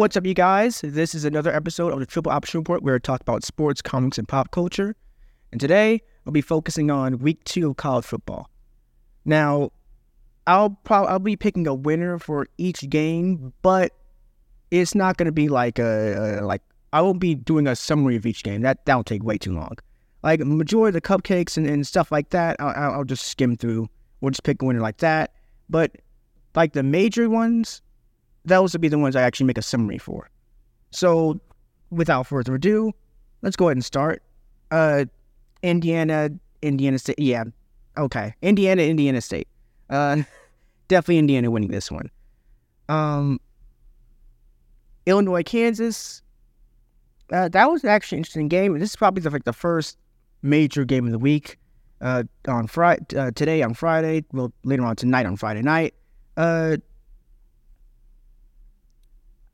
What's up, you guys? This is another episode of the Triple Option Report where we talk about sports, comics, and pop culture. And today, I'll be focusing on week two of college football. Now, I'll probably I'll be picking a winner for each game, but it's not going to be like a, a like I won't be doing a summary of each game. That that'll take way too long. Like majority of the cupcakes and, and stuff like that, I'll, I'll just skim through. We'll just pick a winner like that. But like the major ones, those would be the ones I actually make a summary for. So, without further ado, let's go ahead and start. Uh, Indiana, Indiana State. Yeah, okay. Indiana, Indiana State. Uh, definitely Indiana winning this one. Um, Illinois, Kansas. Uh, that was actually an interesting game. This is probably the, like the first major game of the week. Uh, on Friday, uh, today on Friday, well later on tonight on Friday night. Uh,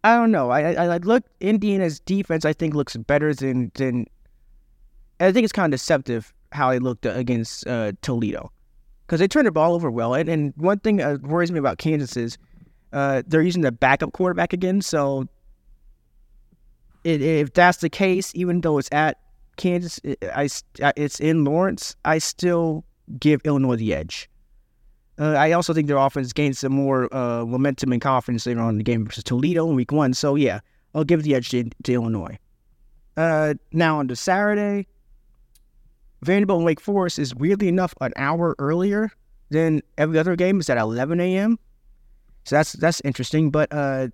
I don't know. I, I I look Indiana's defense. I think looks better than than. I think it's kind of deceptive how they looked against uh, Toledo, because they turned the ball over well. And, and one thing that worries me about Kansas is uh, they're using the backup quarterback again. So it, if that's the case, even though it's at Kansas, it, I it's in Lawrence, I still give Illinois the edge. Uh, I also think their offense gained some more uh, momentum and confidence later on in the game versus Toledo in week one. So, yeah, I'll give the edge to, to Illinois. Uh, now, on to Saturday, Vanderbilt and Wake Forest is weirdly enough an hour earlier than every other game. It's at 11 a.m. So that's that's interesting. But uh,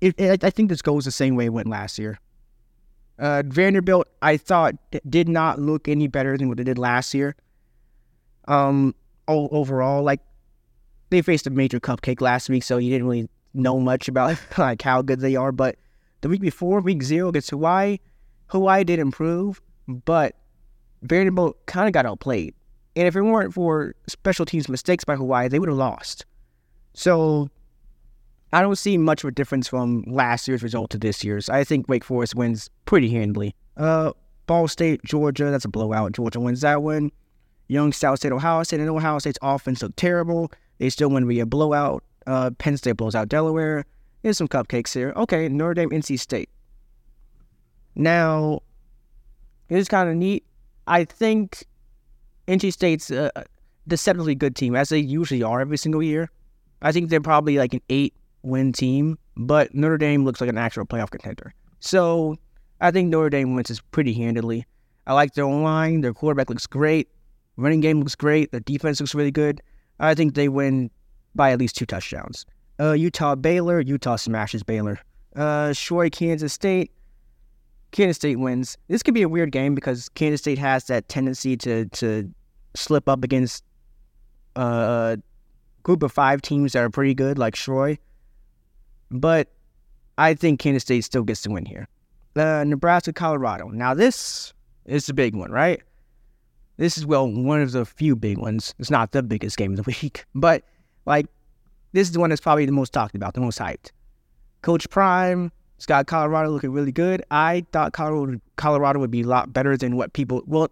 it, it, I think this goes the same way it went last year. Uh, Vanderbilt, I thought, did not look any better than what they did last year. Um, overall, like they faced a major cupcake last week, so you didn't really know much about like how good they are. But the week before, week zero against Hawaii, Hawaii did improve, but Vanderbilt kind of got outplayed. And if it weren't for special teams mistakes by Hawaii, they would have lost. So I don't see much of a difference from last year's result to this year's. I think Wake Forest wins pretty handily. Uh, Ball State, Georgia, that's a blowout. Georgia wins that one. Youngstown State, Ohio State, and Ohio State's offense looked terrible. They still win via blowout. Uh, Penn State blows out Delaware. There's some cupcakes here. Okay, Notre Dame, NC State. Now, it's kind of neat. I think NC State's a deceptively good team, as they usually are every single year. I think they're probably like an eight win team, but Notre Dame looks like an actual playoff contender. So I think Notre Dame wins this pretty handily. I like their line. Their quarterback looks great. Running game looks great. The defense looks really good. I think they win by at least two touchdowns. Uh, Utah Baylor. Utah smashes Baylor. Uh, Troy Kansas State. Kansas State wins. This could be a weird game because Kansas State has that tendency to to slip up against uh, a group of five teams that are pretty good, like Troy. But I think Kansas State still gets to win here. Uh, Nebraska, Colorado. Now this is the big one, right? This is, well, one of the few big ones. It's not the biggest game of the week, but like, this is the one that's probably the most talked about, the most hyped. Coach Prime, Scott Colorado looking really good. I thought Colorado, would be a lot better than what people, well,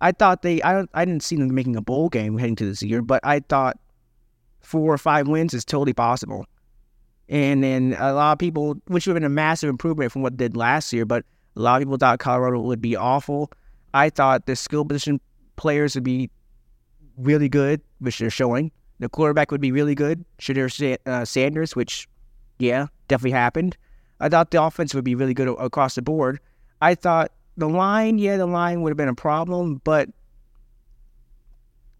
I thought they, I, I didn't see them making a bowl game heading to this year, but I thought four or five wins is totally possible. And then a lot of people, which would have been a massive improvement from what they did last year, but a lot of people thought Colorado would be awful. I thought the skill position players would be really good, which they're showing. The quarterback would be really good, Shedeur uh, Sanders, which, yeah, definitely happened. I thought the offense would be really good across the board. I thought the line, yeah, the line would have been a problem, but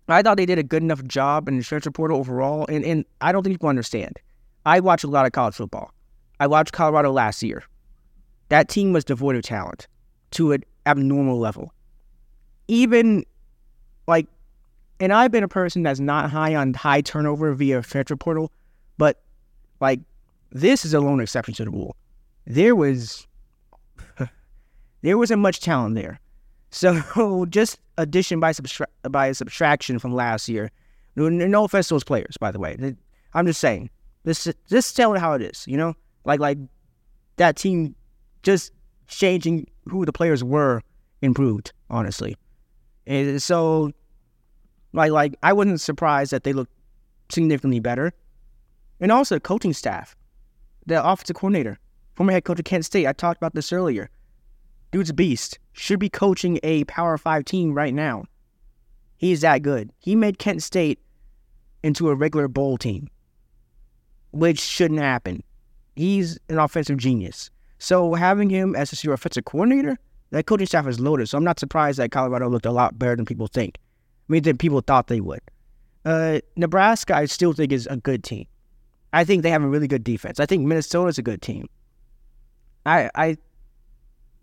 I thought they did a good enough job in the transfer portal overall, and, and I don't think people understand. I watch a lot of college football. I watched Colorado last year. That team was devoid of talent to an abnormal level. Even like, and I've been a person that's not high on high turnover via transfer portal, but like, this is a lone exception to the rule. There was, there wasn't much talent there. So just addition by subtra- by subtraction from last year. No, offense to those players, by the way. I'm just saying. This just tell it how it is. You know, like like that team just changing who the players were improved. Honestly, and so like like I wasn't surprised that they looked significantly better, and also coaching staff. the offensive coordinator, former head coach of Kent State. I talked about this earlier. Dude's a beast. Should be coaching a Power Five team right now. He's that good. He made Kent State into a regular bowl team, which shouldn't happen. He's an offensive genius. So having him as your offensive coordinator, that coaching staff is loaded. So I'm not surprised that Colorado looked a lot better than people think. I mean, than people thought they would. Uh, Nebraska, I still think is a good team. I think they have a really good defense. I think Minnesota's a good team. I I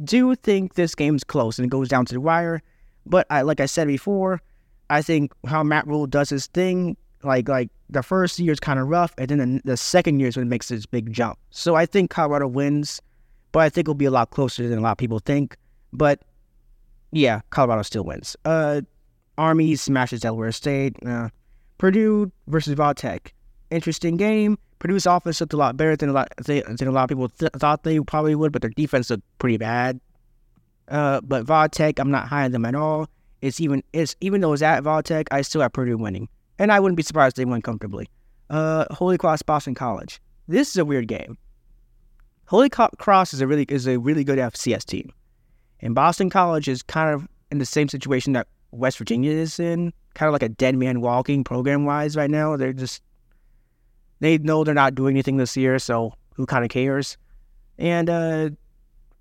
do think this game's close and it goes down to the wire. But I, like I said before, I think how Matt Rhule does his thing, like like the first year is kind of rough, and then the, the second year is when it makes this big jump. So I think Colorado wins, but I think it'll be a lot closer than a lot of people think. But yeah, Colorado still wins. Uh, Army smashes Delaware State. Uh, Purdue versus Va Tech. Interesting game. Purdue's offense looked a lot better than a lot than a lot of people th- thought they probably would, but their defense looked pretty bad. Uh, but Va Tech, I'm not high on them at all. It's even it's even though it's at Va Tech, I still have Purdue winning, and I wouldn't be surprised if they win comfortably. Uh, Holy Cross Boston College. This is a weird game. Holy Cross is a really is a really good FCS team, and Boston College is kind of in the same situation that West Virginia is in, kind of like a dead man walking program wise right now. They're just they know they're not doing anything this year, so who kind of cares? And uh,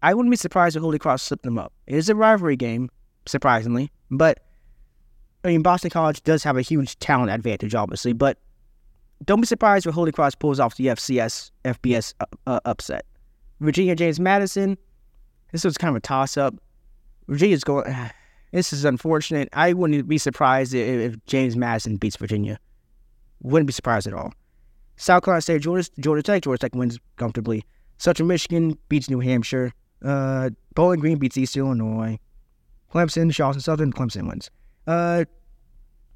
I wouldn't be surprised if Holy Cross slipped them up. It is a rivalry game, surprisingly, but I mean Boston College does have a huge talent advantage, obviously. But don't be surprised if Holy Cross pulls off the FCS FBS uh, uh, upset. Virginia James Madison. This was kind of a toss up. Virginia's going. This is unfortunate. I wouldn't be surprised if, if James Madison beats Virginia. Wouldn't be surprised at all. South Carolina State, Georgia, Georgia Tech. Georgia Tech wins comfortably. Central Michigan beats New Hampshire. Uh, Bowling Green beats East Illinois. Clemson, Charleston Southern, Clemson wins. Uh,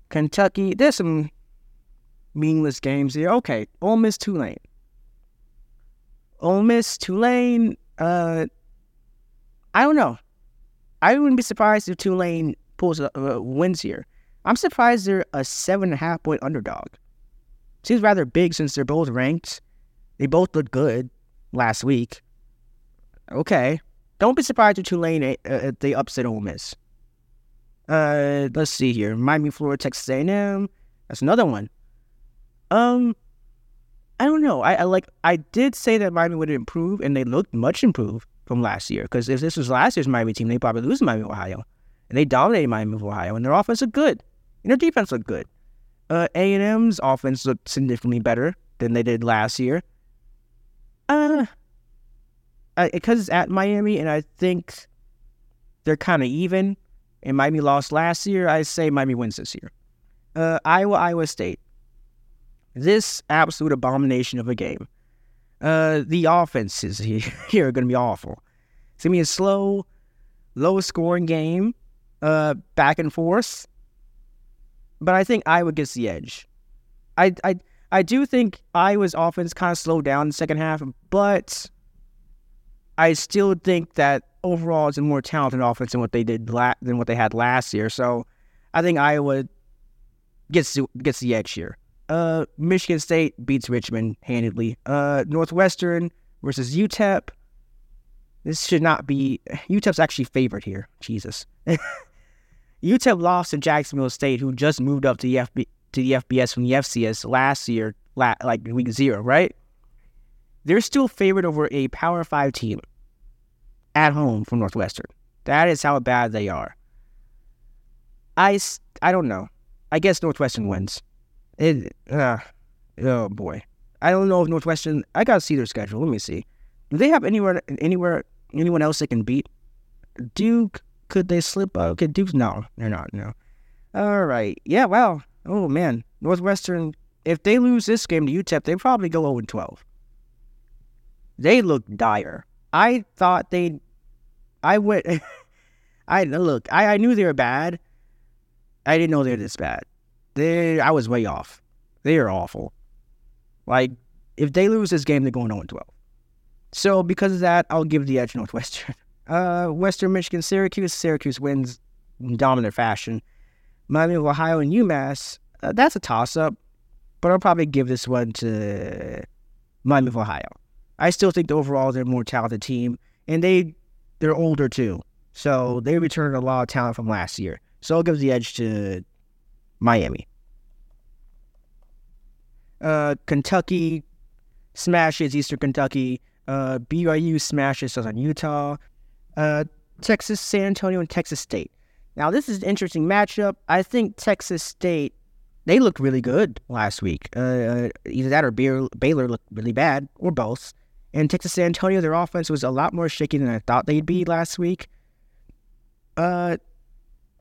Kentucky, there's some meaningless games here. Okay, Ole Miss, Tulane. Ole Miss, Tulane. Uh, I don't know. I wouldn't be surprised if Tulane pulls uh, wins here. I'm surprised they're a seven and a half point underdog. Seems rather big since they're both ranked. They both looked good last week. Okay. Don't be surprised if Tulane uh, uh they upset Ole Miss. Uh, let's see here. Miami, Florida, Texas A&M. That's another one. Um, I don't know. I, I like. I did say that Miami would improve, and they looked much improved from last year. Because if this was last year's Miami team, they probably lose Miami, Ohio, and they dominated Miami, Ohio, and their offense looked good, and their defense looked good. Uh, A&M's offense looked significantly better than they did last year. Uh, because it's at Miami, and I think they're kind of even. And Miami lost last year. I say Miami wins this year. Uh, Iowa, Iowa State. This absolute abomination of a game. Uh, the offenses here, are going to be awful. It's going to be a slow, low scoring game, uh, back and forth but I think Iowa gets the edge. I I I do think Iowa's offense kind of slowed down in the second half, but I still think that overall it's a more talented offense than what they did la- than what they had last year. So I think Iowa gets gets the edge here. Uh, Michigan State beats Richmond handedly. Uh, Northwestern versus UTEP. This should not be. UTEP's actually favored here. Jesus. UTEP lost to Jacksonville State, who just moved up to the FB, to the FBS from the FCS last year, like week zero, right? They're still favored over a Power Five team at home from Northwestern. That is how bad they are. I, I don't know. I guess Northwestern wins. It, uh, oh boy, I don't know if Northwestern. I gotta see their schedule. Let me see. Do they have anywhere, anywhere, anyone else they can beat? Duke, could they slip up? Could Duke? No, they're not. No. All right. Yeah. Well. Oh man, Northwestern. If they lose this game to UTEP, they probably go 0 12. They look dire. I thought they. I went. I look. I, I knew they were bad. I didn't know they were this bad. They. I was way off. They are awful. Like if they lose this game, they're going 0 12. So because of that, I'll give the edge Northwestern. Uh, Western Michigan, Syracuse. Syracuse wins in dominant fashion. Miami of Ohio and UMass. Uh, that's a toss up, but I'll probably give this one to Miami of Ohio. I still think the overall they're a more talented team, and they they're older too. So they returned a lot of talent from last year. So I'll give the edge to Miami. Uh, Kentucky smashes Eastern Kentucky. Uh, BYU smashes Southern Utah. Uh, Texas, San Antonio, and Texas State. Now this is an interesting matchup. I think Texas State they looked really good last week. Uh, uh either that or Baylor looked really bad, or both. And Texas San Antonio, their offense was a lot more shaky than I thought they'd be last week. Uh,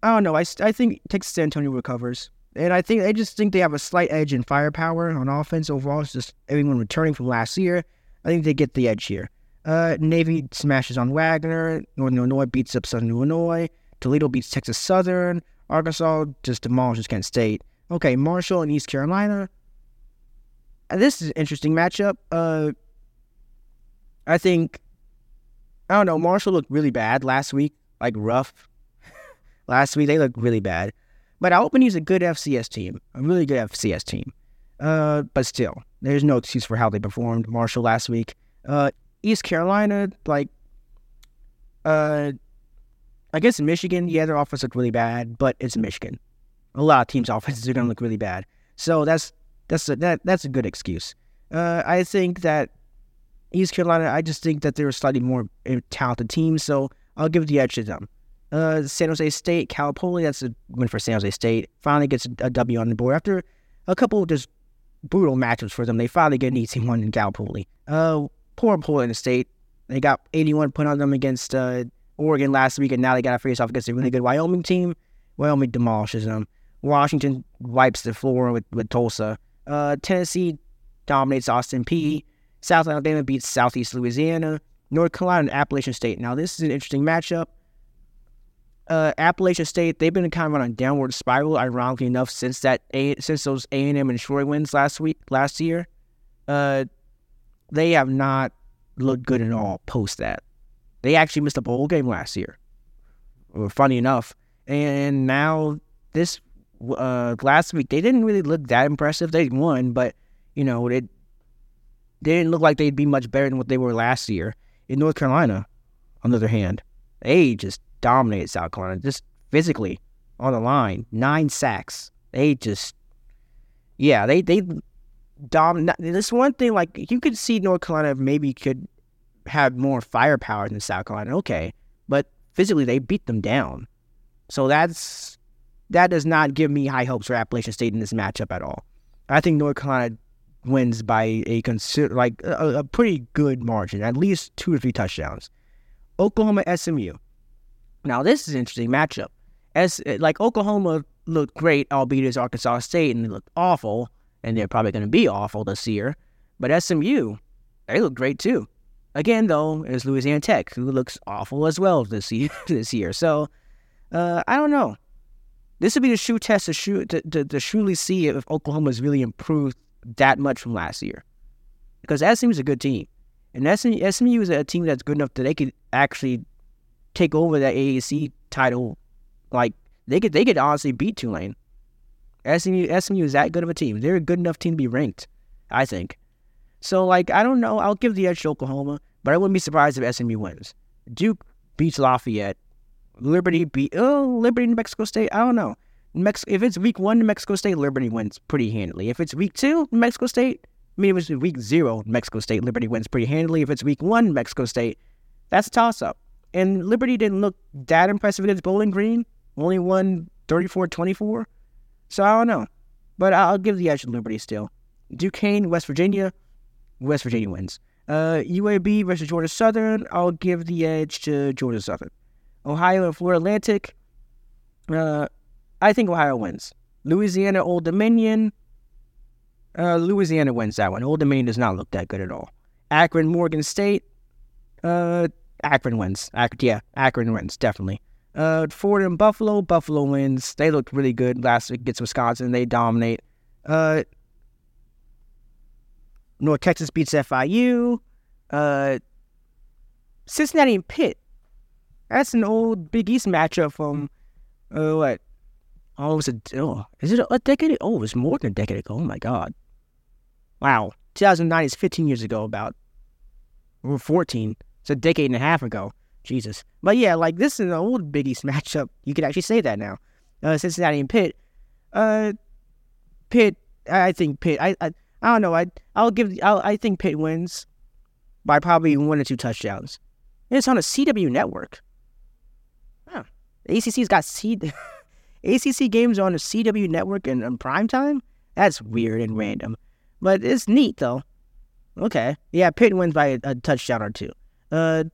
I don't know. I, I think Texas San Antonio recovers. And I think I just think they have a slight edge in firepower on offense overall. It's just everyone returning from last year. I think they get the edge here. Uh, Navy smashes on Wagner. Northern Illinois beats up Southern Illinois. Toledo beats Texas Southern. Arkansas just demolishes Kent State. Okay, Marshall and East Carolina. This is an interesting matchup. Uh, I think I don't know. Marshall looked really bad last week, like rough. Last week they looked really bad. But Albany's a good FCS team, a really good FCS team. Uh, but still, there's no excuse for how they performed. Marshall last week. Uh, East Carolina, like, uh, I guess Michigan, yeah, their offense looked really bad, but it's Michigan. A lot of teams' offenses are going to look really bad. So that's that's a, that that's a good excuse. Uh, I think that East Carolina, I just think that they're a slightly more talented team, so I'll give the edge to them. Uh, San Jose State, Cal Poly, that's a win for San Jose State. Finally gets a W on the board after a couple just brutal matchups for them. They finally get an easy one in Cal Poly. Uh, poor Portland State, they got 81 put on them against uh, Oregon last week, and now they got to face off against a really good Wyoming team. Wyoming demolishes them. Washington wipes the floor with, with Tulsa. Uh, Tennessee dominates Austin Peay. South Alabama beats Southeast Louisiana. North Carolina and Appalachian State. Now, this is an interesting matchup uh, Appalachian State, they've been kind of on a downward spiral, ironically enough, since that a- since those A and M and Troy wins last week last year. Uh, they have not looked good at all post that. They actually missed a bowl game last year. Well, funny enough, and now this uh, last week they didn't really look that impressive. They won, but you know it they didn't look like they'd be much better than what they were last year. In North Carolina, on the other hand, they just dominated South Carolina just physically on the line. Nine sacks. They just, yeah, they they dominate. This one thing, like you could see North Carolina maybe could have more firepower than South Carolina. Okay, but physically they beat them down. So that's that does not give me high hopes for Appalachian State in this matchup at all. I think North Carolina wins by a consider like a, a pretty good margin, at least two or three touchdowns. Oklahoma SMU. Now this is an interesting matchup. As like Oklahoma looked great, albeit as Arkansas State, and they looked awful, and they're probably going to be awful this year. But SMU, they look great too. Again, though, is Louisiana Tech, who looks awful as well this year. this year, so uh, I don't know. This would be the shoe test to, shoe, to, to, to truly see if Oklahoma has really improved that much from last year. Because SMU is a good team. And SMU, SMU is a team that's good enough that they could actually take over that AAC title, like they could they could honestly beat Tulane. SMU SMU is that good of a team. They're a good enough team to be ranked, I think. So like I don't know. I'll give the edge to Oklahoma, but I wouldn't be surprised if SMU wins. Duke beats Lafayette. Liberty beat oh Liberty New Mexico State. I don't know. Mex- if it's week one, New Mexico State, Liberty wins pretty handily. If it's week two, New Mexico State, I mean, if it's week zero, New Mexico State, Liberty wins pretty handily. If it's week one, New Mexico State, that's a toss up. And Liberty didn't look that impressive against Bowling Green. Only won 34-24. So I don't know. But I'll give the edge to Liberty still. Duquesne, West Virginia. West Virginia wins. Uh, UAB versus Georgia Southern. I'll give the edge to Georgia Southern. Ohio and Florida Atlantic. Uh, I think Ohio wins. Louisiana Old Dominion. Uh, Louisiana wins that one. Old Dominion does not look that good at all. Akron Morgan State. Uh, Akron wins. Yeah, Akron wins, definitely. Uh, Fordham Buffalo. Buffalo wins. They looked really good last week against Wisconsin. They dominate. Uh, North Texas beats FIU. Uh, Cincinnati and Pitt. That's an old Big East matchup from, uh, what? Oh, it was a, oh, is it a decade? Oh, it was more than a decade ago. Oh my God. Wow. 2009 is 15 years ago, about. or 14. It's a decade and a half ago. Jesus. But yeah, like this is an old Big East matchup. You could actually say that now. Uh, Cincinnati and Pitt. Uh, Pitt. I think Pitt. I I, I don't know. I I'll give. I'll, I think Pitt wins by probably one or two touchdowns. And it's on a CW network. Huh. ACC's got C. ACC games on a CW network and prime time. That's weird and random, but it's neat though. Okay, yeah, Pitt wins by a, a touchdown or two. Uh,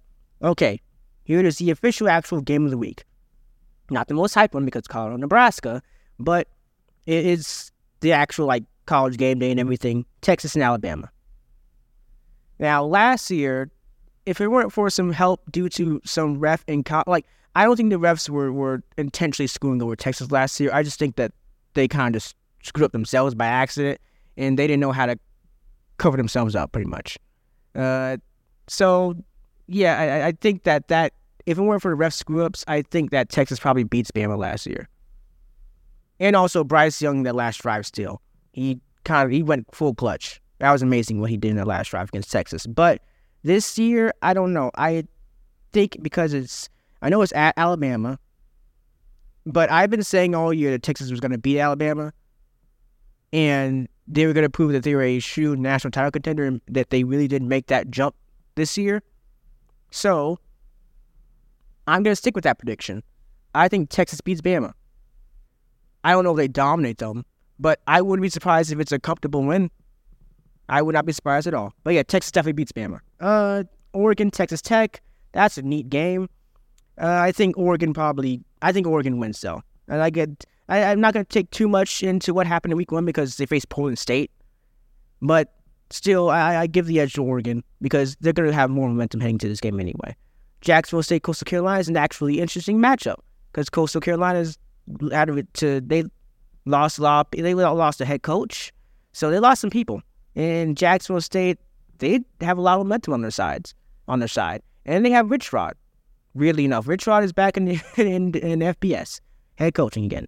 okay, here is the official actual game of the week. Not the most hyped one because Colorado, Nebraska, but it is the actual like college game day and everything. Texas and Alabama. Now, last year, if it weren't for some help due to some ref and co- like, I don't think the refs were were intentionally screwing over Texas last year. I just think that they kind of just screwed up themselves by accident, and they didn't know how to cover themselves up pretty much. Uh, so yeah, I, I think that that if it weren't for the ref screw ups, I think that Texas probably beats Bama last year. And also Bryce Young that last drive still. He kind of he went full clutch. That was amazing what he did in the last drive against Texas. But this year, I don't know. I think because it's I know it's at Alabama, but I've been saying all year that Texas was going to beat Alabama, and they were going to prove that they were a true national title contender and that they really did make that jump this year. So I'm going to stick with that prediction. I think Texas beats Bama. I don't know if they dominate them, but I wouldn't be surprised if it's a comfortable win. I would not be surprised at all. But yeah, Texas definitely beats Bama. Uh, Oregon, Texas Tech. That's a neat game. Uh, I think Oregon probably. I think Oregon wins though. And I get. I, am not going to take too much into what happened in Week One because they faced Portland State, but still, I, I give the edge to Oregon because they're going to have more momentum heading to this game anyway. Jacksonville State, Coastal Carolina is an actually interesting matchup because Coastal Carolina's out of it to they lost a lot. They lost a head coach, so they lost some people. And Jacksonville State, they have a lot of momentum on their sides, on their side, and they have Rich Rod. Weirdly enough, Rich Rod is back in in, in FBS, head coaching again.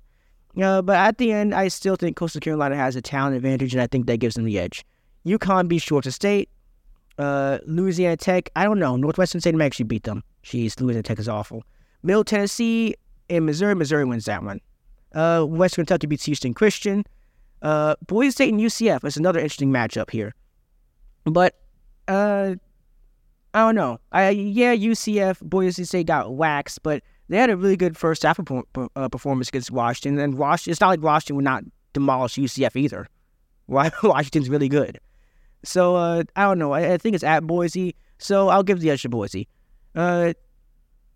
Uh, but at the end, I still think Coastal Carolina has a talent advantage, and I think that gives them the edge. UConn beats Georgia State. Uh, Louisiana Tech, I don't know. Northwestern State may actually beat them. Jeez, Louisiana Tech is awful. Middle Tennessee and Missouri. Missouri wins that one. Uh, Western Kentucky beats Houston Christian. Uh, Boise State and UCF is another interesting matchup here. But uh, I don't know. I yeah, UCF Boise State got waxed, but they had a really good first half uh, performance against Washington. And Washington, it's not like Washington would not demolish UCF either. Washington's really good. So uh, I don't know. I, I, think it's at Boise, so I'll give the edge to Boise. Uh,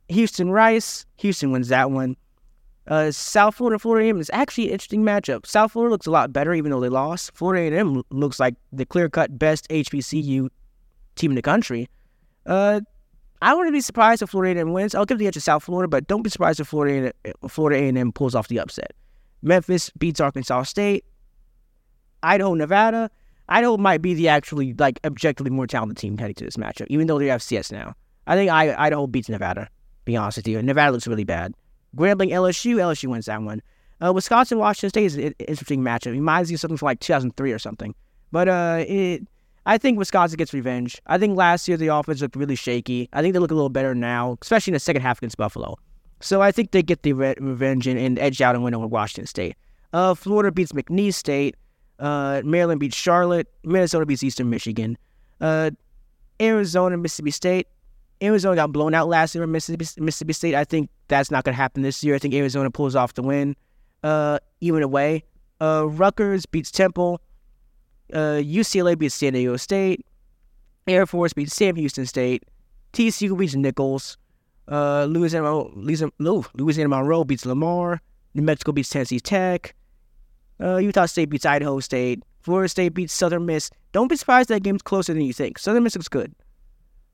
Houston Rice. Houston wins that one. Uh, South Florida, Florida A&M is actually an interesting matchup. South Florida looks a lot better, even though they lost. Florida A&M looks like the clear-cut best HBCU team in the country. Uh, I wouldn't be surprised if Florida A&M wins. I'll give the edge to South Florida, but don't be surprised if Florida A&M, Florida A&M pulls off the upset. Memphis beats Arkansas State. Idaho, Nevada. Idaho might be the actually like objectively more talented team heading to this matchup, even though they're FCS now. I think I, Idaho beats Nevada. Be honest with you, Nevada looks really bad. Grambling, LSU, LSU wins that one. Uh, Wisconsin, Washington State is an interesting matchup. It reminds me of something from like 2003 or something. But uh, it, I think Wisconsin gets revenge. I think last year the offense looked really shaky. I think they look a little better now, especially in the second half against Buffalo. So I think they get the re- revenge and, and, edge out and win over Washington State. Uh, Florida beats McNeese State. Uh, Maryland beats Charlotte. Minnesota beats Eastern Michigan. Uh, Arizona, Mississippi State. Arizona got blown out last year Mississippi, Mississippi State. I think that's not going to happen this year. I think Arizona pulls off the win, uh, even away. Uh, Rutgers beats Temple. Uh, UCLA beats San Diego State. Air Force beats Sam Houston State. TCU beats Nicholls. Uh, Louisiana, Louisiana, Louisiana Monroe beats Lamar. New Mexico beats Tennessee Tech. Uh, Utah State beats Idaho State. Florida State beats Southern Miss. Don't be surprised that game's closer than you think. Southern Miss looks good.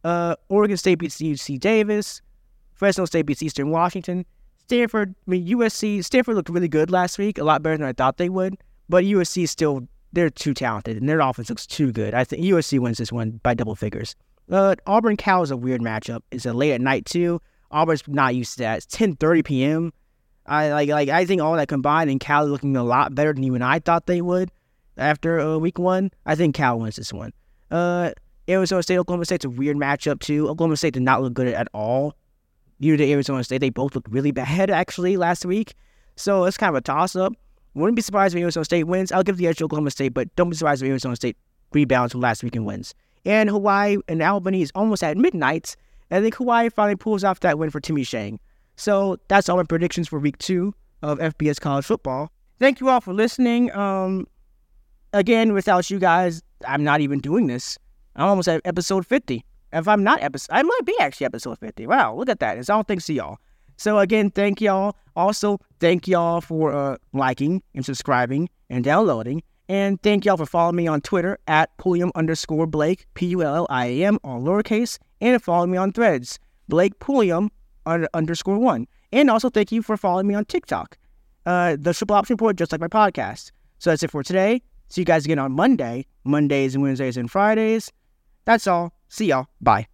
Uh, Oregon State beats UC Davis. Fresno State beats Eastern Washington. Stanford, I mean USC. Stanford looked really good last week, a lot better than I thought they would. But USC still, they're too talented, and their offense looks too good. I think USC wins this one by double figures. Uh, Auburn Cal is a weird matchup. It's a late at night too. Auburn's not used to that. It's 10:30 p.m. I like like I think all that combined and Cal looking a lot better than even I thought they would after uh, week one. I think Cal wins this one. Uh, Arizona State, Oklahoma State's a weird matchup too. Oklahoma State did not look good at all. Neither did Arizona State. They both looked really bad actually last week. So it's kind of a toss up. Wouldn't be surprised if Arizona State wins. I'll give the edge to Oklahoma State, but don't be surprised if Arizona State rebounds from last week and wins. And Hawaii and Albany is almost at midnight. I think Hawaii finally pulls off that win for Timmy Chang. So that's all my predictions for week two of FBS college football. Thank you all for listening. Um, again, without you guys, I'm not even doing this. I'm almost at episode 50. If I'm not episode, I might be actually episode 50. Wow, look at that. It's all thanks to y'all. So again, thank y'all. Also, thank y'all for uh, liking and subscribing and downloading. And thank y'all for following me on Twitter at Pulliam underscore Blake, P U L L I A M, all lowercase, and follow me on threads, Blake Pulliam underscore one. And also thank you for following me on TikTok, uh, the Triple Option Report, just like my podcast. So that's it for today. See you guys again on Monday, Mondays and Wednesdays and Fridays. That's all. See y'all. Bye.